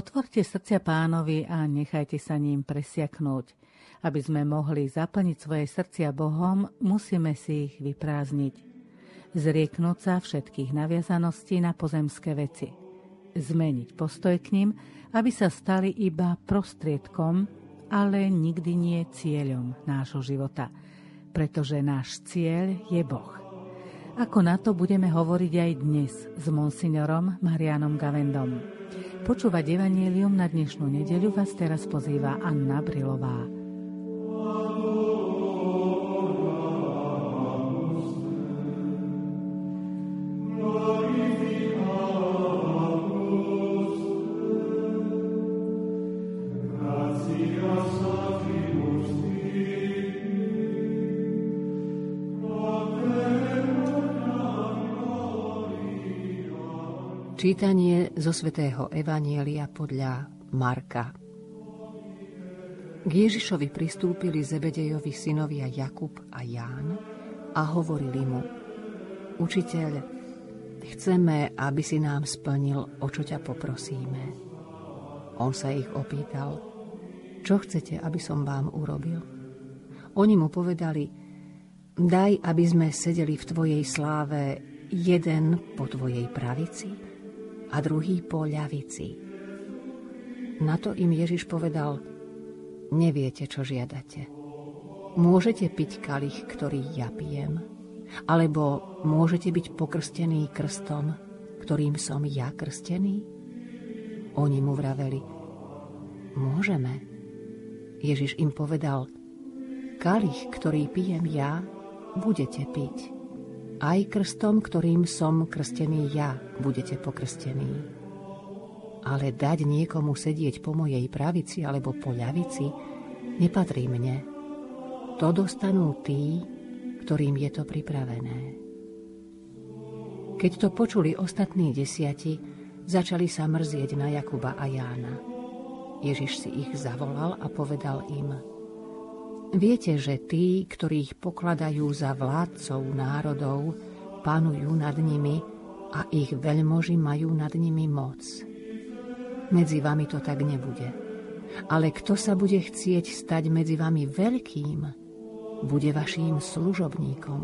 Otvorte srdcia pánovi a nechajte sa ním presiaknúť. Aby sme mohli zaplniť svoje srdcia Bohom, musíme si ich vyprázdniť. Zrieknúť sa všetkých naviazaností na pozemské veci. Zmeniť postoj k ním, aby sa stali iba prostriedkom, ale nikdy nie cieľom nášho života, pretože náš cieľ je Boh. Ako na to budeme hovoriť aj dnes s monsignorom Marianom Gavendom. Počúvať Evangelium na dnešnú nedeľu vás teraz pozýva Anna Brilová. Čítanie zo svätého Evanielia podľa Marka. K Ježišovi pristúpili Zebedejovi synovia Jakub a Ján a hovorili mu Učiteľ, chceme, aby si nám splnil, o čo ťa poprosíme. On sa ich opýtal, čo chcete, aby som vám urobil? Oni mu povedali, daj, aby sme sedeli v tvojej sláve jeden po tvojej pravici a druhý po ľavici. Na to im Ježiš povedal, neviete, čo žiadate. Môžete piť kalich, ktorý ja pijem, alebo môžete byť pokrstení krstom, ktorým som ja krstený? Oni mu vraveli, môžeme. Ježiš im povedal, kalich, ktorý pijem ja, budete piť aj krstom, ktorým som krstený ja, budete pokrstení. Ale dať niekomu sedieť po mojej pravici alebo po ľavici nepatrí mne. To dostanú tí, ktorým je to pripravené. Keď to počuli ostatní desiati, začali sa mrzieť na Jakuba a Jána. Ježiš si ich zavolal a povedal im – Viete, že tí, ktorých pokladajú za vládcov národov, panujú nad nimi a ich veľmoži majú nad nimi moc. Medzi vami to tak nebude. Ale kto sa bude chcieť stať medzi vami veľkým, bude vaším služobníkom.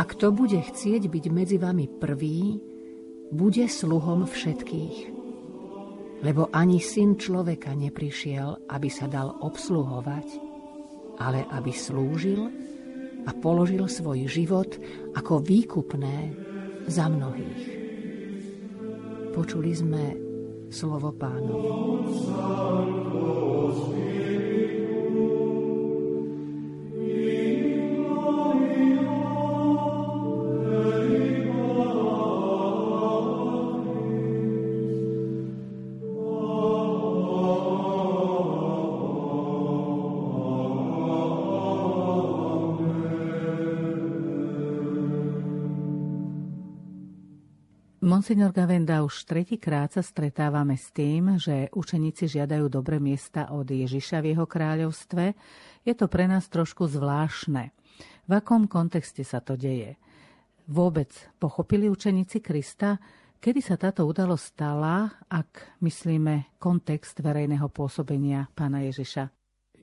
A kto bude chcieť byť medzi vami prvý, bude sluhom všetkých. Lebo ani syn človeka neprišiel, aby sa dal obsluhovať, ale aby slúžil a položil svoj život ako výkupné za mnohých. Počuli sme slovo pánovo. Monsignor Gavenda, už tretíkrát sa stretávame s tým, že učeníci žiadajú dobré miesta od Ježiša v jeho kráľovstve. Je to pre nás trošku zvláštne. V akom kontexte sa to deje? Vôbec pochopili učeníci Krista, kedy sa táto udalosť stala, ak myslíme kontext verejného pôsobenia pána Ježiša?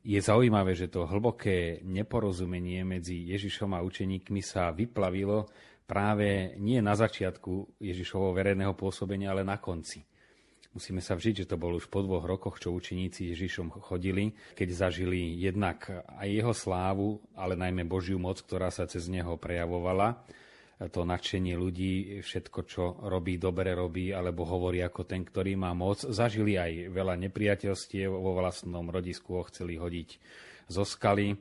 Je zaujímavé, že to hlboké neporozumenie medzi Ježišom a učeníkmi sa vyplavilo práve nie na začiatku Ježišovho verejného pôsobenia, ale na konci. Musíme sa vžiť, že to bol už po dvoch rokoch, čo učeníci Ježišom chodili, keď zažili jednak aj jeho slávu, ale najmä Božiu moc, ktorá sa cez neho prejavovala. To nadšenie ľudí, všetko, čo robí, dobre robí, alebo hovorí ako ten, ktorý má moc. Zažili aj veľa nepriateľstiev vo vlastnom rodisku, ho chceli hodiť zo skaly.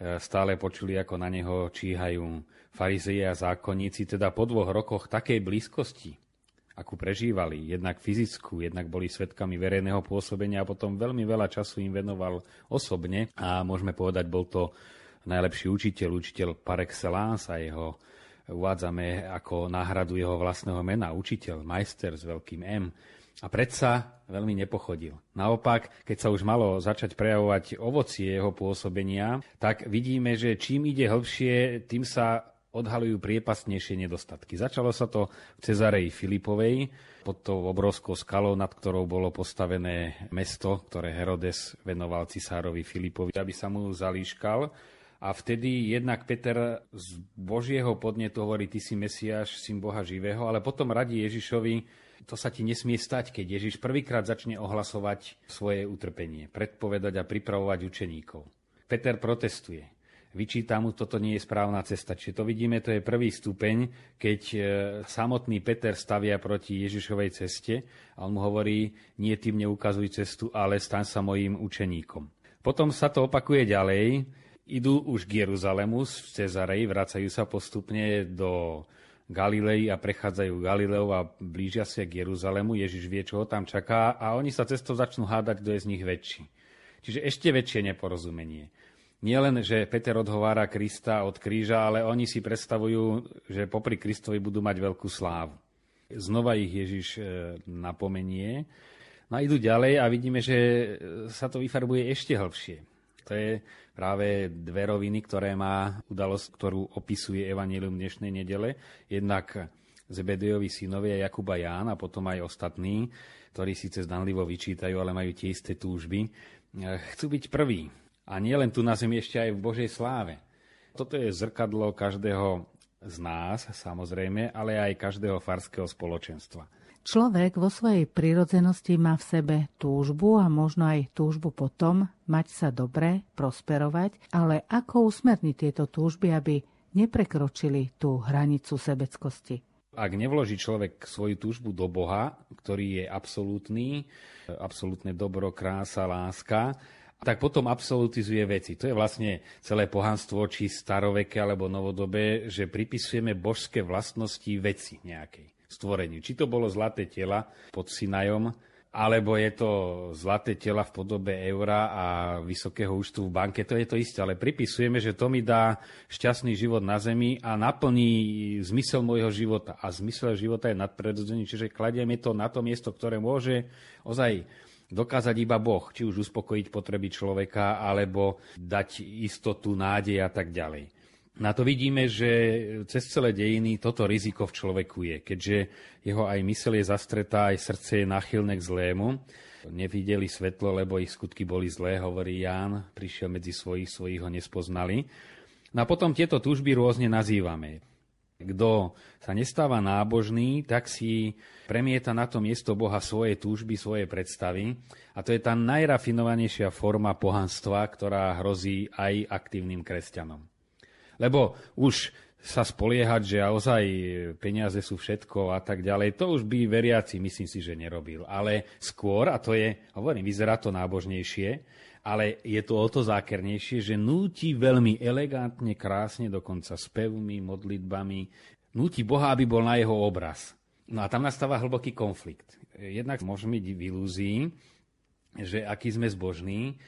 Stále počuli, ako na neho číhajú farizeje a zákonníci teda po dvoch rokoch takej blízkosti, akú prežívali, jednak fyzickú, jednak boli svetkami verejného pôsobenia a potom veľmi veľa času im venoval osobne a môžeme povedať, bol to najlepší učiteľ, učiteľ par excellence a jeho uvádzame ako náhradu jeho vlastného mena, učiteľ, majster s veľkým M. A predsa veľmi nepochodil. Naopak, keď sa už malo začať prejavovať ovocie jeho pôsobenia, tak vidíme, že čím ide hĺbšie, tým sa odhalujú priepastnejšie nedostatky. Začalo sa to v Cezareji Filipovej, pod tou obrovskou skalou, nad ktorou bolo postavené mesto, ktoré Herodes venoval cisárovi Filipovi, aby sa mu zalíškal. A vtedy jednak Peter z Božieho podnetu hovorí, ty si Mesiáš, syn Boha živého, ale potom radí Ježišovi, to sa ti nesmie stať, keď Ježiš prvýkrát začne ohlasovať svoje utrpenie, predpovedať a pripravovať učeníkov. Peter protestuje vyčíta mu, toto nie je správna cesta. Čiže to vidíme, to je prvý stupeň, keď e, samotný Peter stavia proti Ježišovej ceste a on mu hovorí, nie tým neukazuj cestu, ale staň sa mojím učeníkom. Potom sa to opakuje ďalej, idú už k Jeruzalemu z Cezarej, vracajú sa postupne do Galilei a prechádzajú Galileu a blížia sa k Jeruzalemu. Ježiš vie, čo ho tam čaká a oni sa cestou začnú hádať, kto je z nich väčší. Čiže ešte väčšie neporozumenie. Nie len, že Peter odhovára Krista od kríža, ale oni si predstavujú, že popri Kristovi budú mať veľkú slávu. Znova ich Ježiš e, napomenie. No a idú ďalej a vidíme, že sa to vyfarbuje ešte hlbšie. To je práve dve roviny, ktoré má udalosť, ktorú opisuje Evangelium dnešnej nedele. Jednak Zebedejovi synovia Jakuba Ján a potom aj ostatní, ktorí síce zdanlivo vyčítajú, ale majú tie isté túžby. E, chcú byť prví, a nie len tu na zemi, ešte aj v Božej sláve. Toto je zrkadlo každého z nás, samozrejme, ale aj každého farského spoločenstva. Človek vo svojej prírodzenosti má v sebe túžbu a možno aj túžbu potom mať sa dobre, prosperovať, ale ako usmerniť tieto túžby, aby neprekročili tú hranicu sebeckosti? Ak nevloží človek svoju túžbu do Boha, ktorý je absolútny, absolútne dobro, krása, láska, tak potom absolutizuje veci. To je vlastne celé pohanstvo, či staroveké alebo novodobé, že pripisujeme božské vlastnosti veci nejakej stvoreniu. Či to bolo zlaté tela pod Sinajom, alebo je to zlaté tela v podobe eura a vysokého účtu v banke, to je to isté, ale pripisujeme, že to mi dá šťastný život na zemi a naplní zmysel môjho života. A zmysel života je nadprirodzený, čiže kladieme to na to miesto, ktoré môže ozaj dokázať iba Boh, či už uspokojiť potreby človeka, alebo dať istotu, nádej a tak ďalej. Na to vidíme, že cez celé dejiny toto riziko v človeku je, keďže jeho aj mysel je zastretá, aj srdce je nachylné k zlému. Nevideli svetlo, lebo ich skutky boli zlé, hovorí Ján, prišiel medzi svojich, svojich ho nespoznali. No a potom tieto túžby rôzne nazývame. Kto sa nestáva nábožný, tak si premieta na to miesto Boha svoje túžby, svoje predstavy. A to je tá najrafinovanejšia forma pohanstva, ktorá hrozí aj aktívnym kresťanom. Lebo už sa spoliehať, že ozaj peniaze sú všetko a tak ďalej, to už by veriaci, myslím si, že nerobil. Ale skôr, a to je, hovorím, vyzerá to nábožnejšie, ale je to o to zákernejšie, že núti veľmi elegantne, krásne, dokonca s pevmi, modlitbami, núti Boha, aby bol na jeho obraz. No a tam nastáva hlboký konflikt. Jednak môžeme byť v ilúzii, že aký sme zbožní,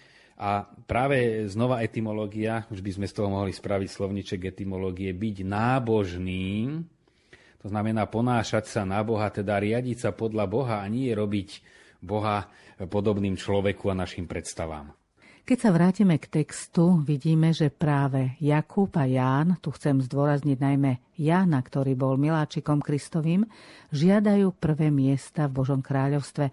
a práve znova etymológia, už by sme z toho mohli spraviť slovniček etymológie, byť nábožným, to znamená ponášať sa na Boha, teda riadiť sa podľa Boha a nie robiť Boha podobným človeku a našim predstavám. Keď sa vrátime k textu, vidíme, že práve Jakub a Ján, tu chcem zdôrazniť najmä Jána, ktorý bol miláčikom Kristovým, žiadajú prvé miesta v Božom kráľovstve.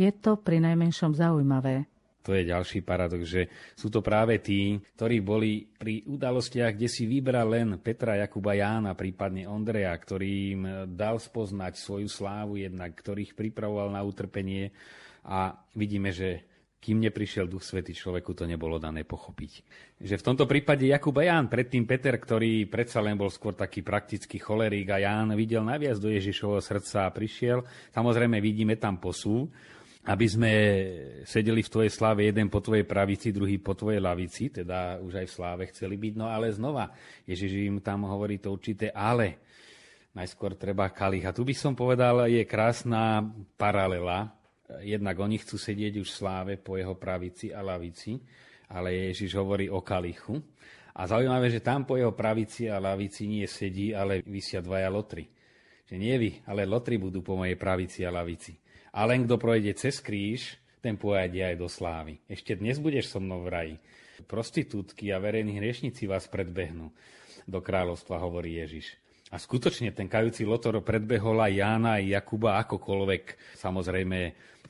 Je to pri najmenšom zaujímavé. To je ďalší paradox, že sú to práve tí, ktorí boli pri udalostiach, kde si vybral len Petra, Jakuba, Jána, prípadne Ondreja, ktorým dal spoznať svoju slávu jednak, ktorých pripravoval na utrpenie a vidíme, že kým neprišiel Duch Svety, človeku to nebolo dané pochopiť. Že v tomto prípade Jakub a Ján, predtým Peter, ktorý predsa len bol skôr taký praktický cholerík a Ján videl najviac do Ježišovho srdca a prišiel. Samozrejme vidíme tam posú, aby sme sedeli v tvojej sláve jeden po tvojej pravici, druhý po tvojej lavici, teda už aj v sláve chceli byť. No ale znova, Ježiš im tam hovorí to určité ale. Najskôr treba kalich. A tu by som povedal, je krásna paralela jednak oni chcú sedieť už v sláve po jeho pravici a lavici, ale Ježiš hovorí o kalichu. A zaujímavé, že tam po jeho pravici a lavici nie sedí, ale vysia dvaja lotry. Že nie vy, ale lotry budú po mojej pravici a lavici. A len kto projde cez kríž, ten pôjde aj do slávy. Ešte dnes budeš so mnou v raji. Prostitútky a verejní hriešnici vás predbehnú. do kráľovstva, hovorí Ježiš. A skutočne ten kajúci lotor predbehol aj Jána aj Jakuba akokoľvek. Samozrejme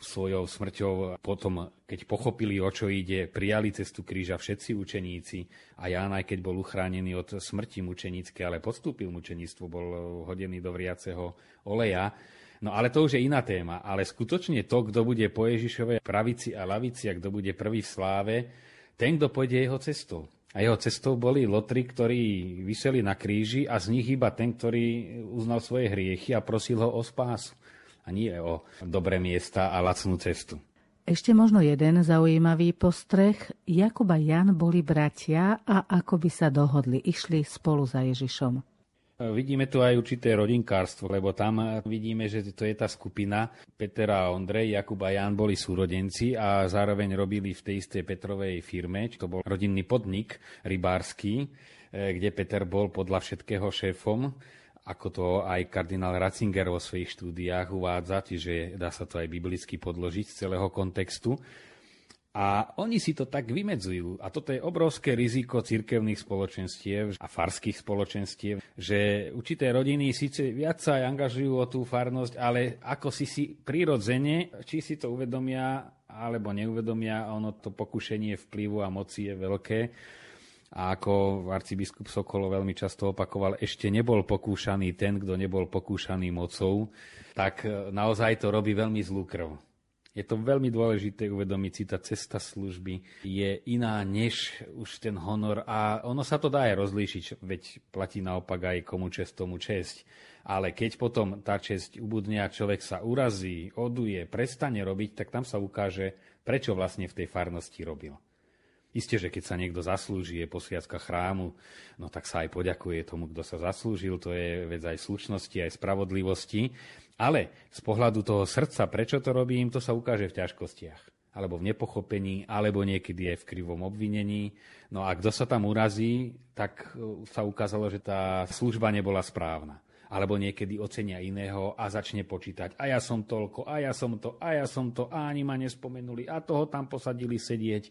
svojou smrťou potom, keď pochopili, o čo ide, prijali cestu kríža všetci učeníci. A Ján, aj keď bol uchránený od smrti mučeníckej, ale podstúpil mučeníctvo, bol hodený do vriaceho oleja. No ale to už je iná téma. Ale skutočne to, kto bude po Ježišovej pravici a lavici a kto bude prvý v sláve, ten, kto pôjde jeho cestou. A jeho cestou boli lotri, ktorí vyseli na kríži a z nich iba ten, ktorý uznal svoje hriechy a prosil ho o spásu. A nie o dobré miesta a lacnú cestu. Ešte možno jeden zaujímavý postreh. Jakub a Jan boli bratia a ako by sa dohodli, išli spolu za Ježišom. Vidíme tu aj určité rodinkárstvo, lebo tam vidíme, že to je tá skupina. Peter a Ondrej, Jakub a Jan boli súrodenci a zároveň robili v tej istej Petrovej firme, to bol rodinný podnik rybársky, eh, kde Peter bol podľa všetkého šéfom ako to aj kardinál Ratzinger vo svojich štúdiách uvádza, čiže dá sa to aj biblicky podložiť z celého kontextu. A oni si to tak vymedzujú. A toto je obrovské riziko cirkevných spoločenstiev a farských spoločenstiev, že určité rodiny síce viac sa aj angažujú o tú farnosť, ale ako si si prirodzene, či si to uvedomia alebo neuvedomia, ono to pokušenie vplyvu a moci je veľké. A ako arcibiskup Sokolo veľmi často opakoval, ešte nebol pokúšaný ten, kto nebol pokúšaný mocou, tak naozaj to robí veľmi zlú krv. Je to veľmi dôležité uvedomiť si, tá cesta služby je iná než už ten honor a ono sa to dá aj rozlíšiť, veď platí naopak aj komu čest, tomu česť. Ale keď potom tá česť ubudne a človek sa urazí, oduje, prestane robiť, tak tam sa ukáže, prečo vlastne v tej farnosti robil. Isté, že keď sa niekto zaslúži, je posviacka chrámu, no tak sa aj poďakuje tomu, kto sa zaslúžil, to je vec aj slušnosti, aj spravodlivosti. Ale z pohľadu toho srdca, prečo to robím, to sa ukáže v ťažkostiach. Alebo v nepochopení, alebo niekedy aj v krivom obvinení. No a kto sa tam urazí, tak e, sa ukázalo, že tá služba nebola správna. Alebo niekedy ocenia iného a začne počítať. A ja som toľko, a ja som to, a ja som to, a ani ma nespomenuli, a toho tam posadili sedieť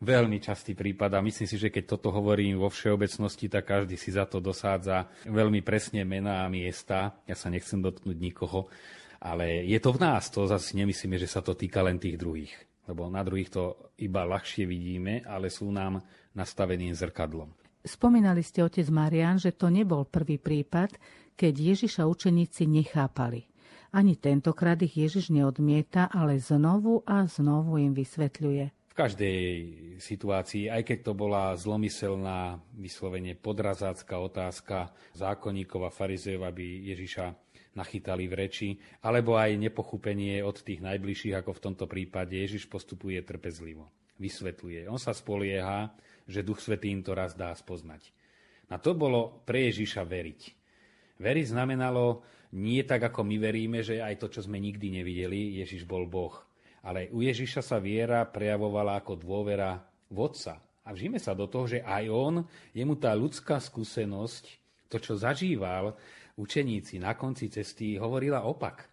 veľmi častý prípad a myslím si, že keď toto hovorím vo všeobecnosti, tak každý si za to dosádza veľmi presne mená a miesta. Ja sa nechcem dotknúť nikoho, ale je to v nás. To zase nemyslíme, že sa to týka len tých druhých. Lebo na druhých to iba ľahšie vidíme, ale sú nám nastaveným zrkadlom. Spomínali ste, otec Marian, že to nebol prvý prípad, keď Ježiša učeníci nechápali. Ani tentokrát ich Ježiš neodmieta, ale znovu a znovu im vysvetľuje každej situácii, aj keď to bola zlomyselná, vyslovene podrazácká otázka zákonníkov a farizejov, aby Ježiša nachytali v reči, alebo aj nepochopenie od tých najbližších, ako v tomto prípade Ježiš postupuje trpezlivo. Vysvetľuje. On sa spolieha, že Duch Svetý im to raz dá spoznať. Na to bolo pre Ježiša veriť. Veriť znamenalo nie tak, ako my veríme, že aj to, čo sme nikdy nevideli, Ježiš bol Boh ale u Ježiša sa viera prejavovala ako dôvera vodca. A vžíme sa do toho, že aj on, jemu tá ľudská skúsenosť, to, čo zažíval učeníci na konci cesty, hovorila opak.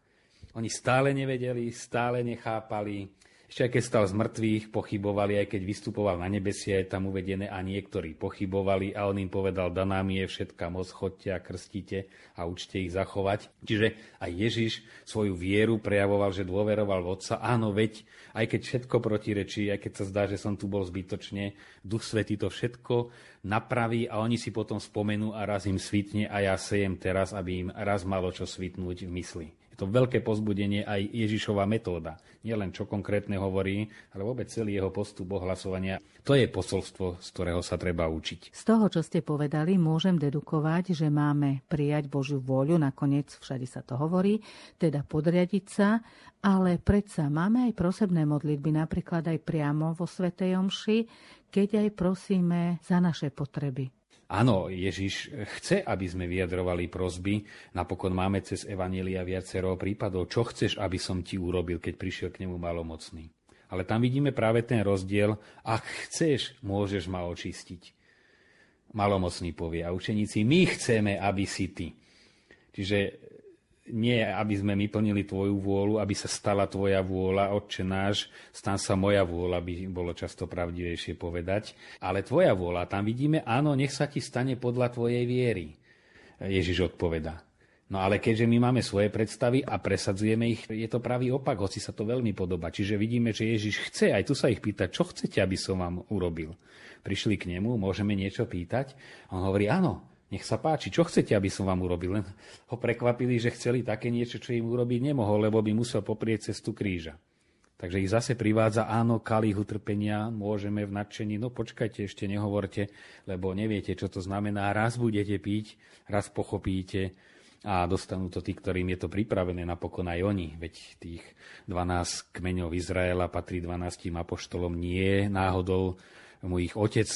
Oni stále nevedeli, stále nechápali, ešte aj keď stal z mŕtvych, pochybovali, aj keď vystupoval na nebesie, je tam uvedené a niektorí pochybovali a on im povedal, daná mi je všetka moc, chodte a krstite a učte ich zachovať. Čiže aj Ježiš svoju vieru prejavoval, že dôveroval v Otca. Áno, veď, aj keď všetko protirečí, aj keď sa zdá, že som tu bol zbytočne, Duch Svetý to všetko napraví a oni si potom spomenú a raz im svitne a ja sejem teraz, aby im raz malo čo svitnúť v mysli to veľké pozbudenie aj Ježišova metóda. Nie len čo konkrétne hovorí, ale vôbec celý jeho postup ohlasovania. To je posolstvo, z ktorého sa treba učiť. Z toho, čo ste povedali, môžem dedukovať, že máme prijať Božiu vôľu, nakoniec všade sa to hovorí, teda podriadiť sa, ale predsa máme aj prosebné modlitby, napríklad aj priamo vo Svetej Omši, keď aj prosíme za naše potreby. Áno, Ježiš chce, aby sme vyjadrovali prosby. Napokon máme cez Evanielia viacero prípadov. Čo chceš, aby som ti urobil, keď prišiel k nemu malomocný? Ale tam vidíme práve ten rozdiel. Ak chceš, môžeš ma očistiť. Malomocný povie. A učeníci, my chceme, aby si ty. Čiže nie aby sme my plnili tvoju vôľu, aby sa stala tvoja vôľa, Otče náš, stan sa moja vôľa, by bolo často pravdivejšie povedať. Ale tvoja vôľa, tam vidíme, áno, nech sa ti stane podľa tvojej viery. Ježiš odpoveda. No ale keďže my máme svoje predstavy a presadzujeme ich, je to pravý opak, hoci sa to veľmi podobá. Čiže vidíme, že Ježiš chce, aj tu sa ich pýta, čo chcete, aby som vám urobil. Prišli k nemu, môžeme niečo pýtať? On hovorí, áno, nech sa páči, čo chcete, aby som vám urobil? Len ho prekvapili, že chceli také niečo, čo im urobiť nemohol, lebo by musel poprieť cestu kríža. Takže ich zase privádza, áno, kalich utrpenia, môžeme v nadšení, no počkajte, ešte nehovorte, lebo neviete, čo to znamená. Raz budete piť, raz pochopíte a dostanú to tí, ktorým je to pripravené, napokon aj oni. Veď tých 12 kmeňov Izraela patrí 12 apoštolom, nie náhodou mu ich otec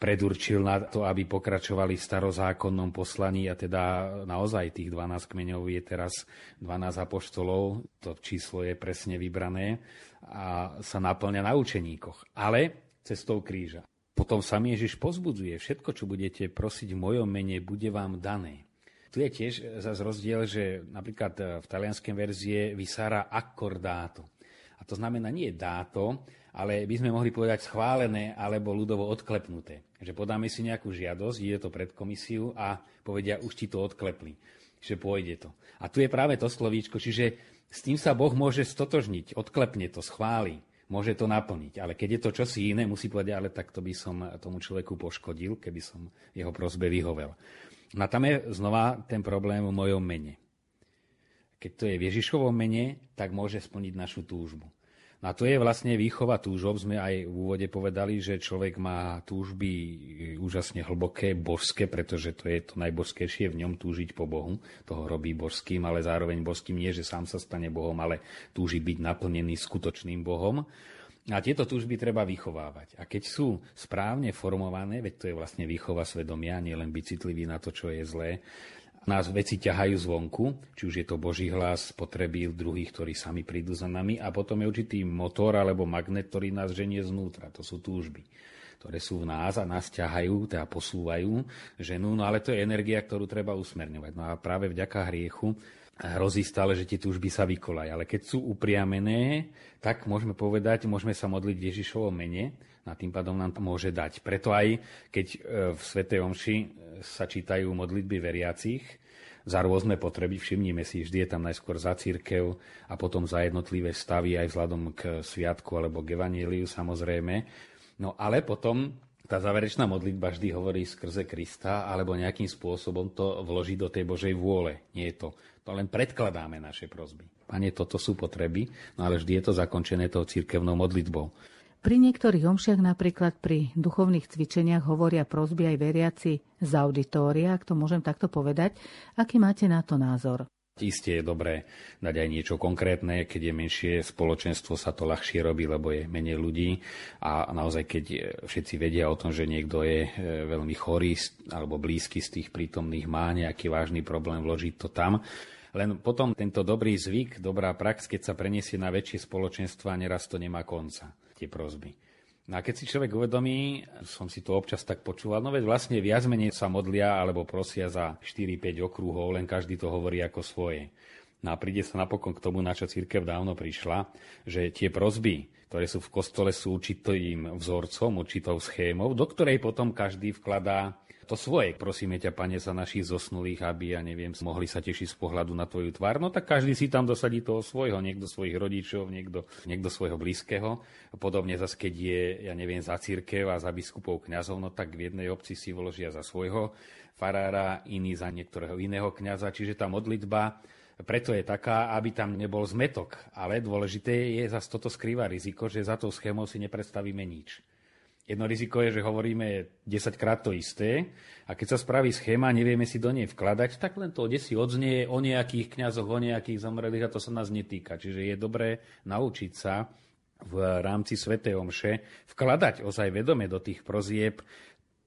predurčil na to, aby pokračovali v starozákonnom poslaní a teda naozaj tých 12 kmeňov je teraz 12 apoštolov, to číslo je presne vybrané a sa naplňa na učeníkoch, ale cestou kríža. Potom sa Ježiš pozbudzuje, všetko, čo budete prosiť v mojom mene, bude vám dané. Tu je tiež zase rozdiel, že napríklad v talianskej verzie vysára accordato. A to znamená nie dáto, ale by sme mohli povedať schválené alebo ľudovo odklepnuté. Že podáme si nejakú žiadosť, ide to pred komisiu a povedia, už ti to odklepli. Že pôjde to. A tu je práve to slovíčko, čiže s tým sa Boh môže stotožniť, odklepne to, schváli, môže to naplniť. Ale keď je to čosi iné, musí povedať, ale tak to by som tomu človeku poškodil, keby som jeho prosbe vyhovel. No a tam je znova ten problém v mojom mene. Keď to je v Ježišovom mene, tak môže splniť našu túžbu. A to je vlastne výchova túžob. Sme aj v úvode povedali, že človek má túžby úžasne hlboké, božské, pretože to je to najbožskejšie v ňom túžiť po Bohu. Toho robí božským, ale zároveň božským nie, že sám sa stane Bohom, ale túži byť naplnený skutočným Bohom. A tieto túžby treba vychovávať. A keď sú správne formované, veď to je vlastne výchova svedomia, nielen byť citlivý na to, čo je zlé, nás veci ťahajú zvonku, či už je to Boží hlas, potreby druhých, ktorí sami prídu za nami a potom je určitý motor alebo magnet, ktorý nás ženie znútra. To sú túžby ktoré sú v nás a nás ťahajú, teda posúvajú ženu, no ale to je energia, ktorú treba usmerňovať. No a práve vďaka hriechu hrozí stále, že tie túžby sa vykolajú. Ale keď sú upriamené, tak môžeme povedať, môžeme sa modliť v Ježišovom mene, a tým pádom nám to môže dať. Preto aj keď e, v Svetej Omši e, sa čítajú modlitby veriacich za rôzne potreby, všimnime si, vždy je tam najskôr za církev a potom za jednotlivé stavy aj vzhľadom k sviatku alebo k evaníliu samozrejme. No ale potom tá záverečná modlitba vždy hovorí skrze Krista alebo nejakým spôsobom to vloží do tej Božej vôle. Nie je to. To len predkladáme naše prozby. Pane, toto sú potreby, no ale vždy je to zakončené tou církevnou modlitbou. Pri niektorých omšiach, napríklad pri duchovných cvičeniach, hovoria prosby aj veriaci z auditória, ak to môžem takto povedať. Aký máte na to názor? Isté je dobré dať aj niečo konkrétne, keď je menšie spoločenstvo, sa to ľahšie robí, lebo je menej ľudí a naozaj keď všetci vedia o tom, že niekto je e, veľmi chorý alebo blízky z tých prítomných má nejaký vážny problém, vložiť to tam. Len potom tento dobrý zvyk, dobrá prax, keď sa preniesie na väčšie spoločenstva, neraz to nemá konca tie prozby. No a keď si človek uvedomí, som si to občas tak počúval, no veď vlastne viac menej sa modlia alebo prosia za 4-5 okrúhov, len každý to hovorí ako svoje. No a príde sa napokon k tomu, na čo církev dávno prišla, že tie prozby, ktoré sú v kostole, sú určitým vzorcom, určitou schémou, do ktorej potom každý vkladá to svoje. Prosíme ťa, pane, za našich zosnulých, aby, ja neviem, mohli sa tešiť z pohľadu na tvoju tvár. No tak každý si tam dosadí toho svojho, niekto svojich rodičov, niekto, niekto svojho blízkeho. Podobne zase, keď je, ja neviem, za církev a za biskupov kňazov, no tak v jednej obci si vložia za svojho farára, iný za niektorého iného kňaza. Čiže tá modlitba preto je taká, aby tam nebol zmetok. Ale dôležité je zase toto skrýva riziko, že za tou schémou si nepredstavíme nič. Jedno riziko je, že hovoríme 10 krát to isté a keď sa spraví schéma, nevieme si do nej vkladať, tak len to si odznie o nejakých kňazoch, o nejakých zomrelých a to sa nás netýka. Čiže je dobré naučiť sa v rámci Svetej Omše vkladať ozaj vedome do tých prozieb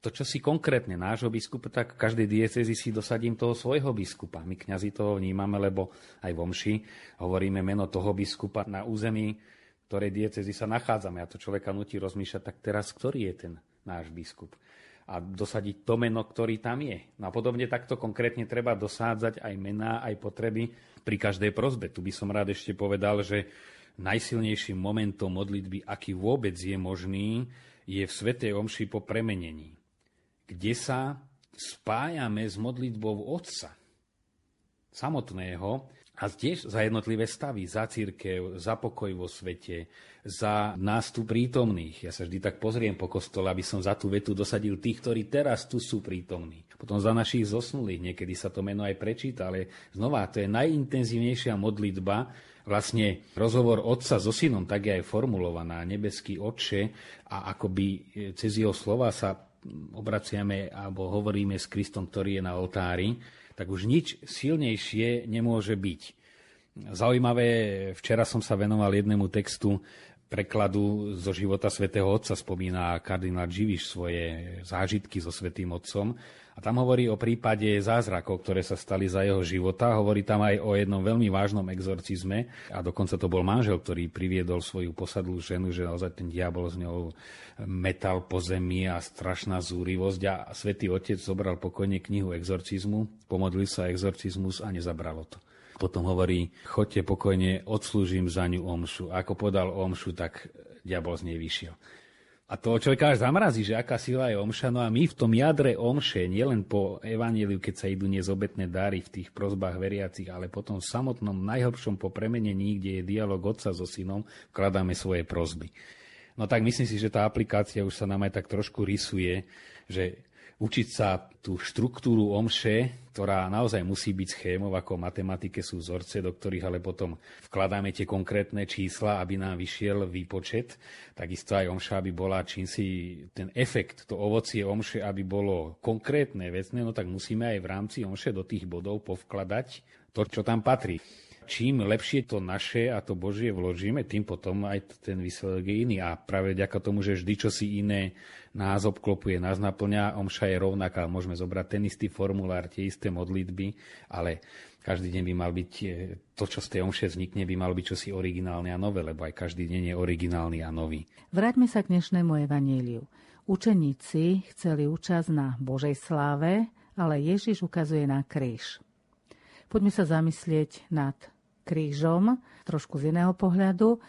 to, čo si konkrétne nášho biskupa, tak každej diecezi si dosadím toho svojho biskupa. My kňazi toho vnímame, lebo aj v Omši hovoríme meno toho biskupa na území ktorej diecezy sa nachádzame a to človeka nutí rozmýšľať, tak teraz ktorý je ten náš biskup. a dosadiť to meno, ktorý tam je. No a podobne takto konkrétne treba dosádzať aj mená, aj potreby pri každej prozbe. Tu by som rád ešte povedal, že najsilnejším momentom modlitby, aký vôbec je možný, je v Svetej Omši po premenení, kde sa spájame s modlitbou Otca samotného a tiež za jednotlivé stavy, za církev, za pokoj vo svete, za nás tu prítomných. Ja sa vždy tak pozriem po kostole, aby som za tú vetu dosadil tých, ktorí teraz tu sú prítomní. Potom za našich zosnulých, niekedy sa to meno aj prečíta, ale znova, to je najintenzívnejšia modlitba, vlastne rozhovor otca so synom, tak je aj formulovaná, nebeský otče. A akoby e, cez jeho slova sa obraciame alebo hovoríme s Kristom, ktorý je na oltári tak už nič silnejšie nemôže byť. Zaujímavé, včera som sa venoval jednému textu prekladu zo života svätého Otca, spomína kardinál Živiš svoje zážitky so svätým Otcom. A tam hovorí o prípade zázrakov, ktoré sa stali za jeho života. Hovorí tam aj o jednom veľmi vážnom exorcizme. A dokonca to bol manžel, ktorý priviedol svoju posadlú ženu, že naozaj ten diabol z ňou metal po zemi a strašná zúrivosť. A svätý Otec zobral pokojne knihu exorcizmu, pomodlil sa exorcizmus a nezabralo to. Potom hovorí, chodte pokojne, odslúžim za ňu omšu. A ako podal omšu, tak diabol z nej vyšiel. A to človeka až zamrazí, že aká sila je omša. No a my v tom jadre omše, nielen po evaníliu, keď sa idú nezobetné dary v tých prozbách veriacich, ale potom v samotnom najhlbšom po premenení, kde je dialog otca so synom, vkladáme svoje prozby. No tak myslím si, že tá aplikácia už sa nám aj tak trošku rysuje, že učiť sa tú štruktúru omše, ktorá naozaj musí byť schémov, ako v matematike sú vzorce, do ktorých ale potom vkladáme tie konkrétne čísla, aby nám vyšiel výpočet. Takisto aj omša, aby bola čím si ten efekt, to ovocie omše, aby bolo konkrétne, vecné, no tak musíme aj v rámci omše do tých bodov povkladať to, čo tam patrí. Čím lepšie to naše a to Božie vložíme, tým potom aj ten výsledok je iný. A práve vďaka tomu, že vždy čo si iné nás obklopuje, nás naplňa, omša je rovnaká. Môžeme zobrať ten istý formulár, tie isté modlitby, ale každý deň by mal byť, e, to, čo z tej omše vznikne, by mal byť čosi originálne a nové, lebo aj každý deň je originálny a nový. Vráťme sa k dnešnému evaníliu. Učeníci chceli účasť na Božej sláve, ale Ježiš ukazuje na kríž. Poďme sa zamyslieť nad krížom trošku z iného pohľadu.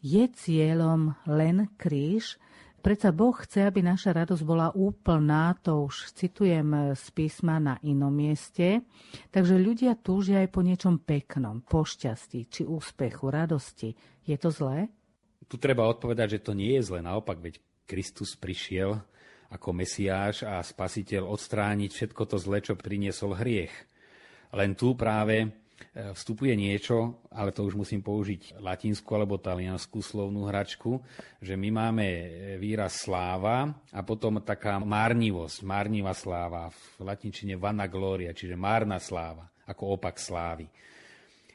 Je cieľom len kríž, Predsa Boh chce, aby naša radosť bola úplná, to už citujem z písma na inom mieste. Takže ľudia túžia aj po niečom peknom, po šťastí, či úspechu, radosti. Je to zlé? Tu treba odpovedať, že to nie je zlé. Naopak, veď Kristus prišiel ako Mesiáš a Spasiteľ odstrániť všetko to zlé, čo priniesol hriech. Len tu práve vstupuje niečo, ale to už musím použiť latinsku alebo taliansku slovnú hračku, že my máme výraz sláva a potom taká márnivosť, márnivá sláva, v latinčine vana gloria, čiže márna sláva, ako opak slávy.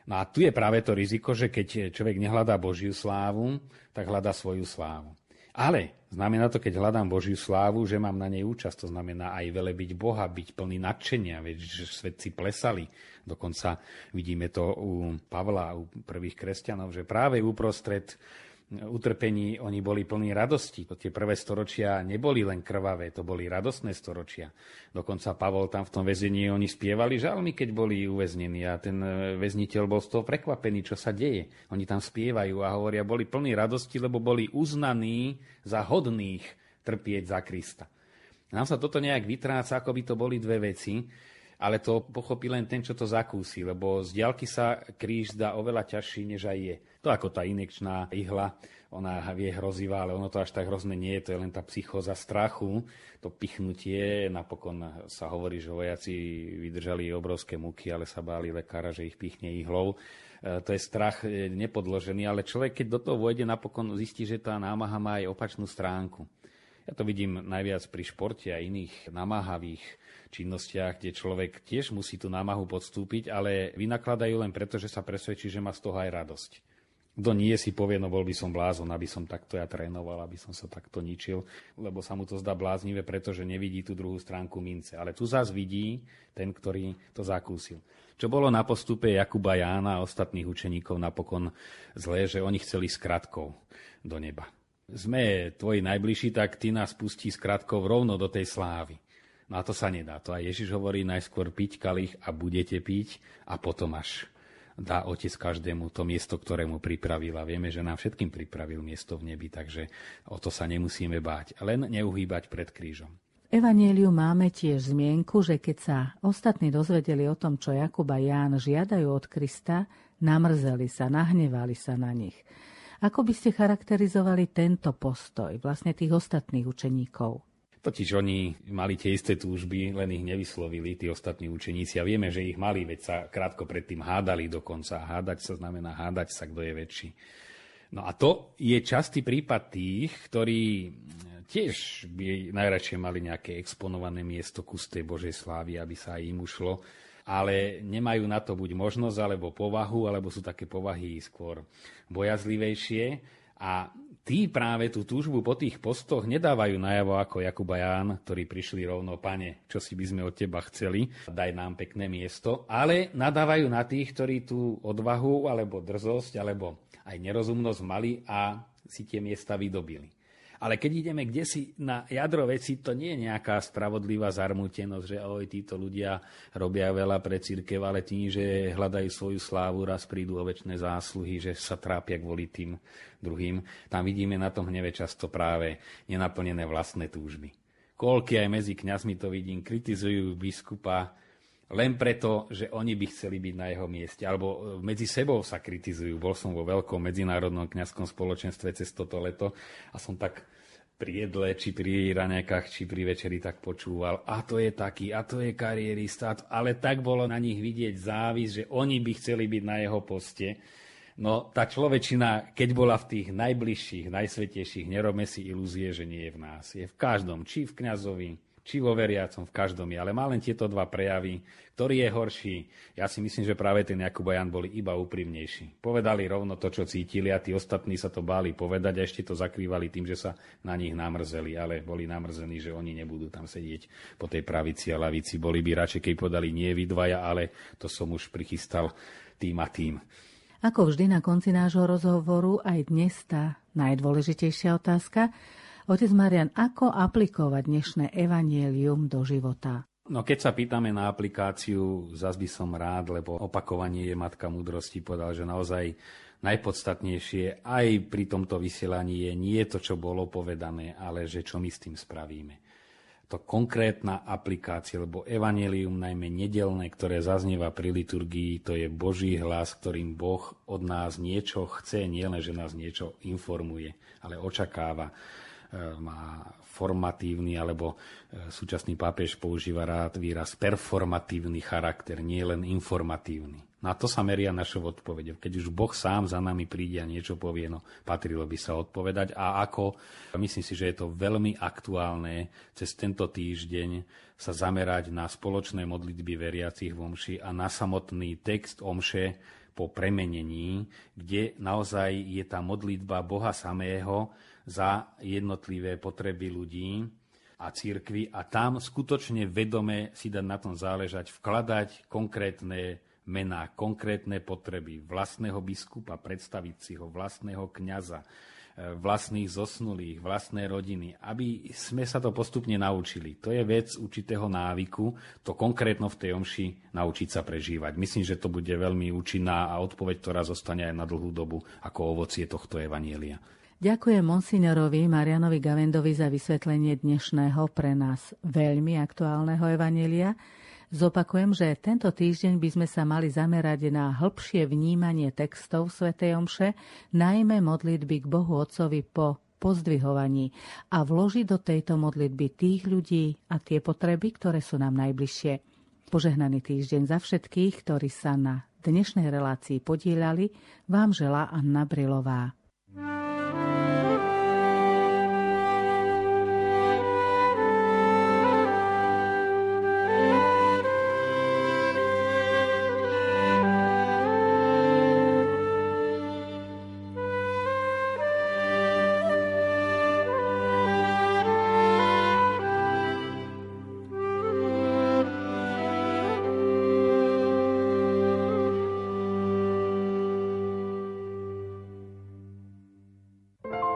No a tu je práve to riziko, že keď človek nehľadá Božiu slávu, tak hľadá svoju slávu. Ale znamená to, keď hľadám Božiu slávu, že mám na nej účasť. To znamená aj byť Boha, byť plný nadšenia, veď že svetci plesali. Dokonca vidíme to u Pavla, u prvých kresťanov, že práve uprostred utrpení oni boli plní radosti. Tie prvé storočia neboli len krvavé, to boli radostné storočia. Dokonca Pavol tam v tom väzení, oni spievali žalmy, keď boli uväznení a ten e, väzniteľ bol z toho prekvapený, čo sa deje. Oni tam spievajú a hovoria, boli plní radosti, lebo boli uznaní za hodných trpieť za Krista. Nám sa toto nejak vytráca, ako by to boli dve veci ale to pochopí len ten, čo to zakúsi, lebo z diaľky sa kríž zdá oveľa ťažší, než aj je. To ako tá inekčná ihla, ona vie hrozivá, ale ono to až tak hrozné nie je, to je len tá psychóza strachu, to pichnutie, napokon sa hovorí, že vojaci vydržali obrovské muky, ale sa báli lekára, že ich pichne ihlou. E, to je strach e, nepodložený, ale človek, keď do toho vojde, napokon zistí, že tá námaha má aj opačnú stránku. Ja to vidím najviac pri športe a iných namáhavých činnostiach, kde človek tiež musí tú námahu podstúpiť, ale vynakladajú len preto, že sa presvedčí, že má z toho aj radosť. Kto nie si povie, no bol by som blázon, aby som takto ja trénoval, aby som sa takto ničil, lebo sa mu to zdá bláznivé, pretože nevidí tú druhú stránku mince. Ale tu zás vidí ten, ktorý to zakúsil. Čo bolo na postupe Jakuba Jána a ostatných učeníkov napokon zlé, že oni chceli skratkou do neba. sme tvoji najbližší, tak ty nás pustí skratkou rovno do tej slávy. No a to sa nedá. To aj Ježiš hovorí najskôr piť kalich a budete piť a potom až dá Otec každému to miesto, ktoré mu pripravil. A vieme, že nám všetkým pripravil miesto v nebi, takže o to sa nemusíme báť. Len neuhýbať pred krížom. V máme tiež zmienku, že keď sa ostatní dozvedeli o tom, čo Jakub a Ján žiadajú od Krista, namrzeli sa, nahnevali sa na nich. Ako by ste charakterizovali tento postoj vlastne tých ostatných učeníkov? Totiž oni mali tie isté túžby, len ich nevyslovili, tí ostatní učeníci. A vieme, že ich mali, veď sa krátko predtým hádali dokonca. Hádať sa znamená hádať sa, kto je väčší. No a to je častý prípad tých, ktorí tiež by najradšej mali nejaké exponované miesto kus tej Božej slávy, aby sa aj im ušlo, ale nemajú na to buď možnosť, alebo povahu, alebo sú také povahy skôr bojazlivejšie a tí práve tú túžbu po tých postoch nedávajú najavo ako Jakub a Ján, ktorí prišli rovno, pane, čo si by sme od teba chceli, daj nám pekné miesto, ale nadávajú na tých, ktorí tú odvahu, alebo drzosť, alebo aj nerozumnosť mali a si tie miesta vydobili. Ale keď ideme kde si na jadro veci, to nie je nejaká spravodlivá zarmútenosť, že oj, títo ľudia robia veľa pre církev, ale tým, že hľadajú svoju slávu, raz prídu o väčšie zásluhy, že sa trápia kvôli tým druhým. Tam vidíme na tom hneve často práve nenaplnené vlastné túžby. Koľky aj medzi kňazmi to vidím, kritizujú biskupa, len preto, že oni by chceli byť na jeho mieste. Alebo medzi sebou sa kritizujú. Bol som vo veľkom medzinárodnom kňazskom spoločenstve cez toto leto a som tak pri jedle, či pri ranekách, či pri večeri tak počúval, a to je taký, a to je karierista, ale tak bolo na nich vidieť závis, že oni by chceli byť na jeho poste. No tá človečina, keď bola v tých najbližších, najsvetejších, nerobme si ilúzie, že nie je v nás. Je v každom, či v kňazovi, či vo veriacom, v každom je. Ale má len tieto dva prejavy. Ktorý je horší? Ja si myslím, že práve ten Jakub a Jan boli iba úprimnejší. Povedali rovno to, čo cítili a tí ostatní sa to báli povedať a ešte to zakrývali tým, že sa na nich namrzeli. Ale boli namrzení, že oni nebudú tam sedieť po tej pravici a lavici. Boli by radšej, keď podali nie vy dvaja, ale to som už prichystal tým a tým. Ako vždy na konci nášho rozhovoru, aj dnes tá najdôležitejšia otázka – Otec Marian, ako aplikovať dnešné evanielium do života? No keď sa pýtame na aplikáciu, zas by som rád, lebo opakovanie je matka múdrosti, povedal, že naozaj najpodstatnejšie aj pri tomto vysielaní je nie to, čo bolo povedané, ale že čo my s tým spravíme. To konkrétna aplikácia, lebo evanelium, najmä nedelné, ktoré zaznieva pri liturgii, to je Boží hlas, ktorým Boh od nás niečo chce, nielen, že nás niečo informuje, ale očakáva. E, má formatívny, alebo e, súčasný pápež používa rád výraz performatívny charakter, nie len informatívny. Na to sa meria našou odpovedou. Keď už Boh sám za nami príde a niečo povie, no patrilo by sa odpovedať. A ako, myslím si, že je to veľmi aktuálne cez tento týždeň sa zamerať na spoločné modlitby veriacich v omši a na samotný text omše po premenení, kde naozaj je tá modlitba Boha samého, za jednotlivé potreby ľudí a církvy a tam skutočne vedome si dať na tom záležať, vkladať konkrétne mená, konkrétne potreby vlastného biskupa, predstaviť si ho, vlastného kňaza, e, vlastných zosnulých, vlastné rodiny, aby sme sa to postupne naučili. To je vec určitého návyku, to konkrétno v tej omši naučiť sa prežívať. Myslím, že to bude veľmi účinná a odpoveď, ktorá zostane aj na dlhú dobu ako ovocie tohto evanielia. Ďakujem monsignorovi Marianovi Gavendovi za vysvetlenie dnešného pre nás veľmi aktuálneho evanelia. Zopakujem, že tento týždeň by sme sa mali zamerať na hĺbšie vnímanie textov Sv. Omše, najmä modlitby k Bohu Otcovi po pozdvihovaní a vložiť do tejto modlitby tých ľudí a tie potreby, ktoré sú nám najbližšie. Požehnaný týždeň za všetkých, ktorí sa na dnešnej relácii podielali, vám želá Anna Brilová.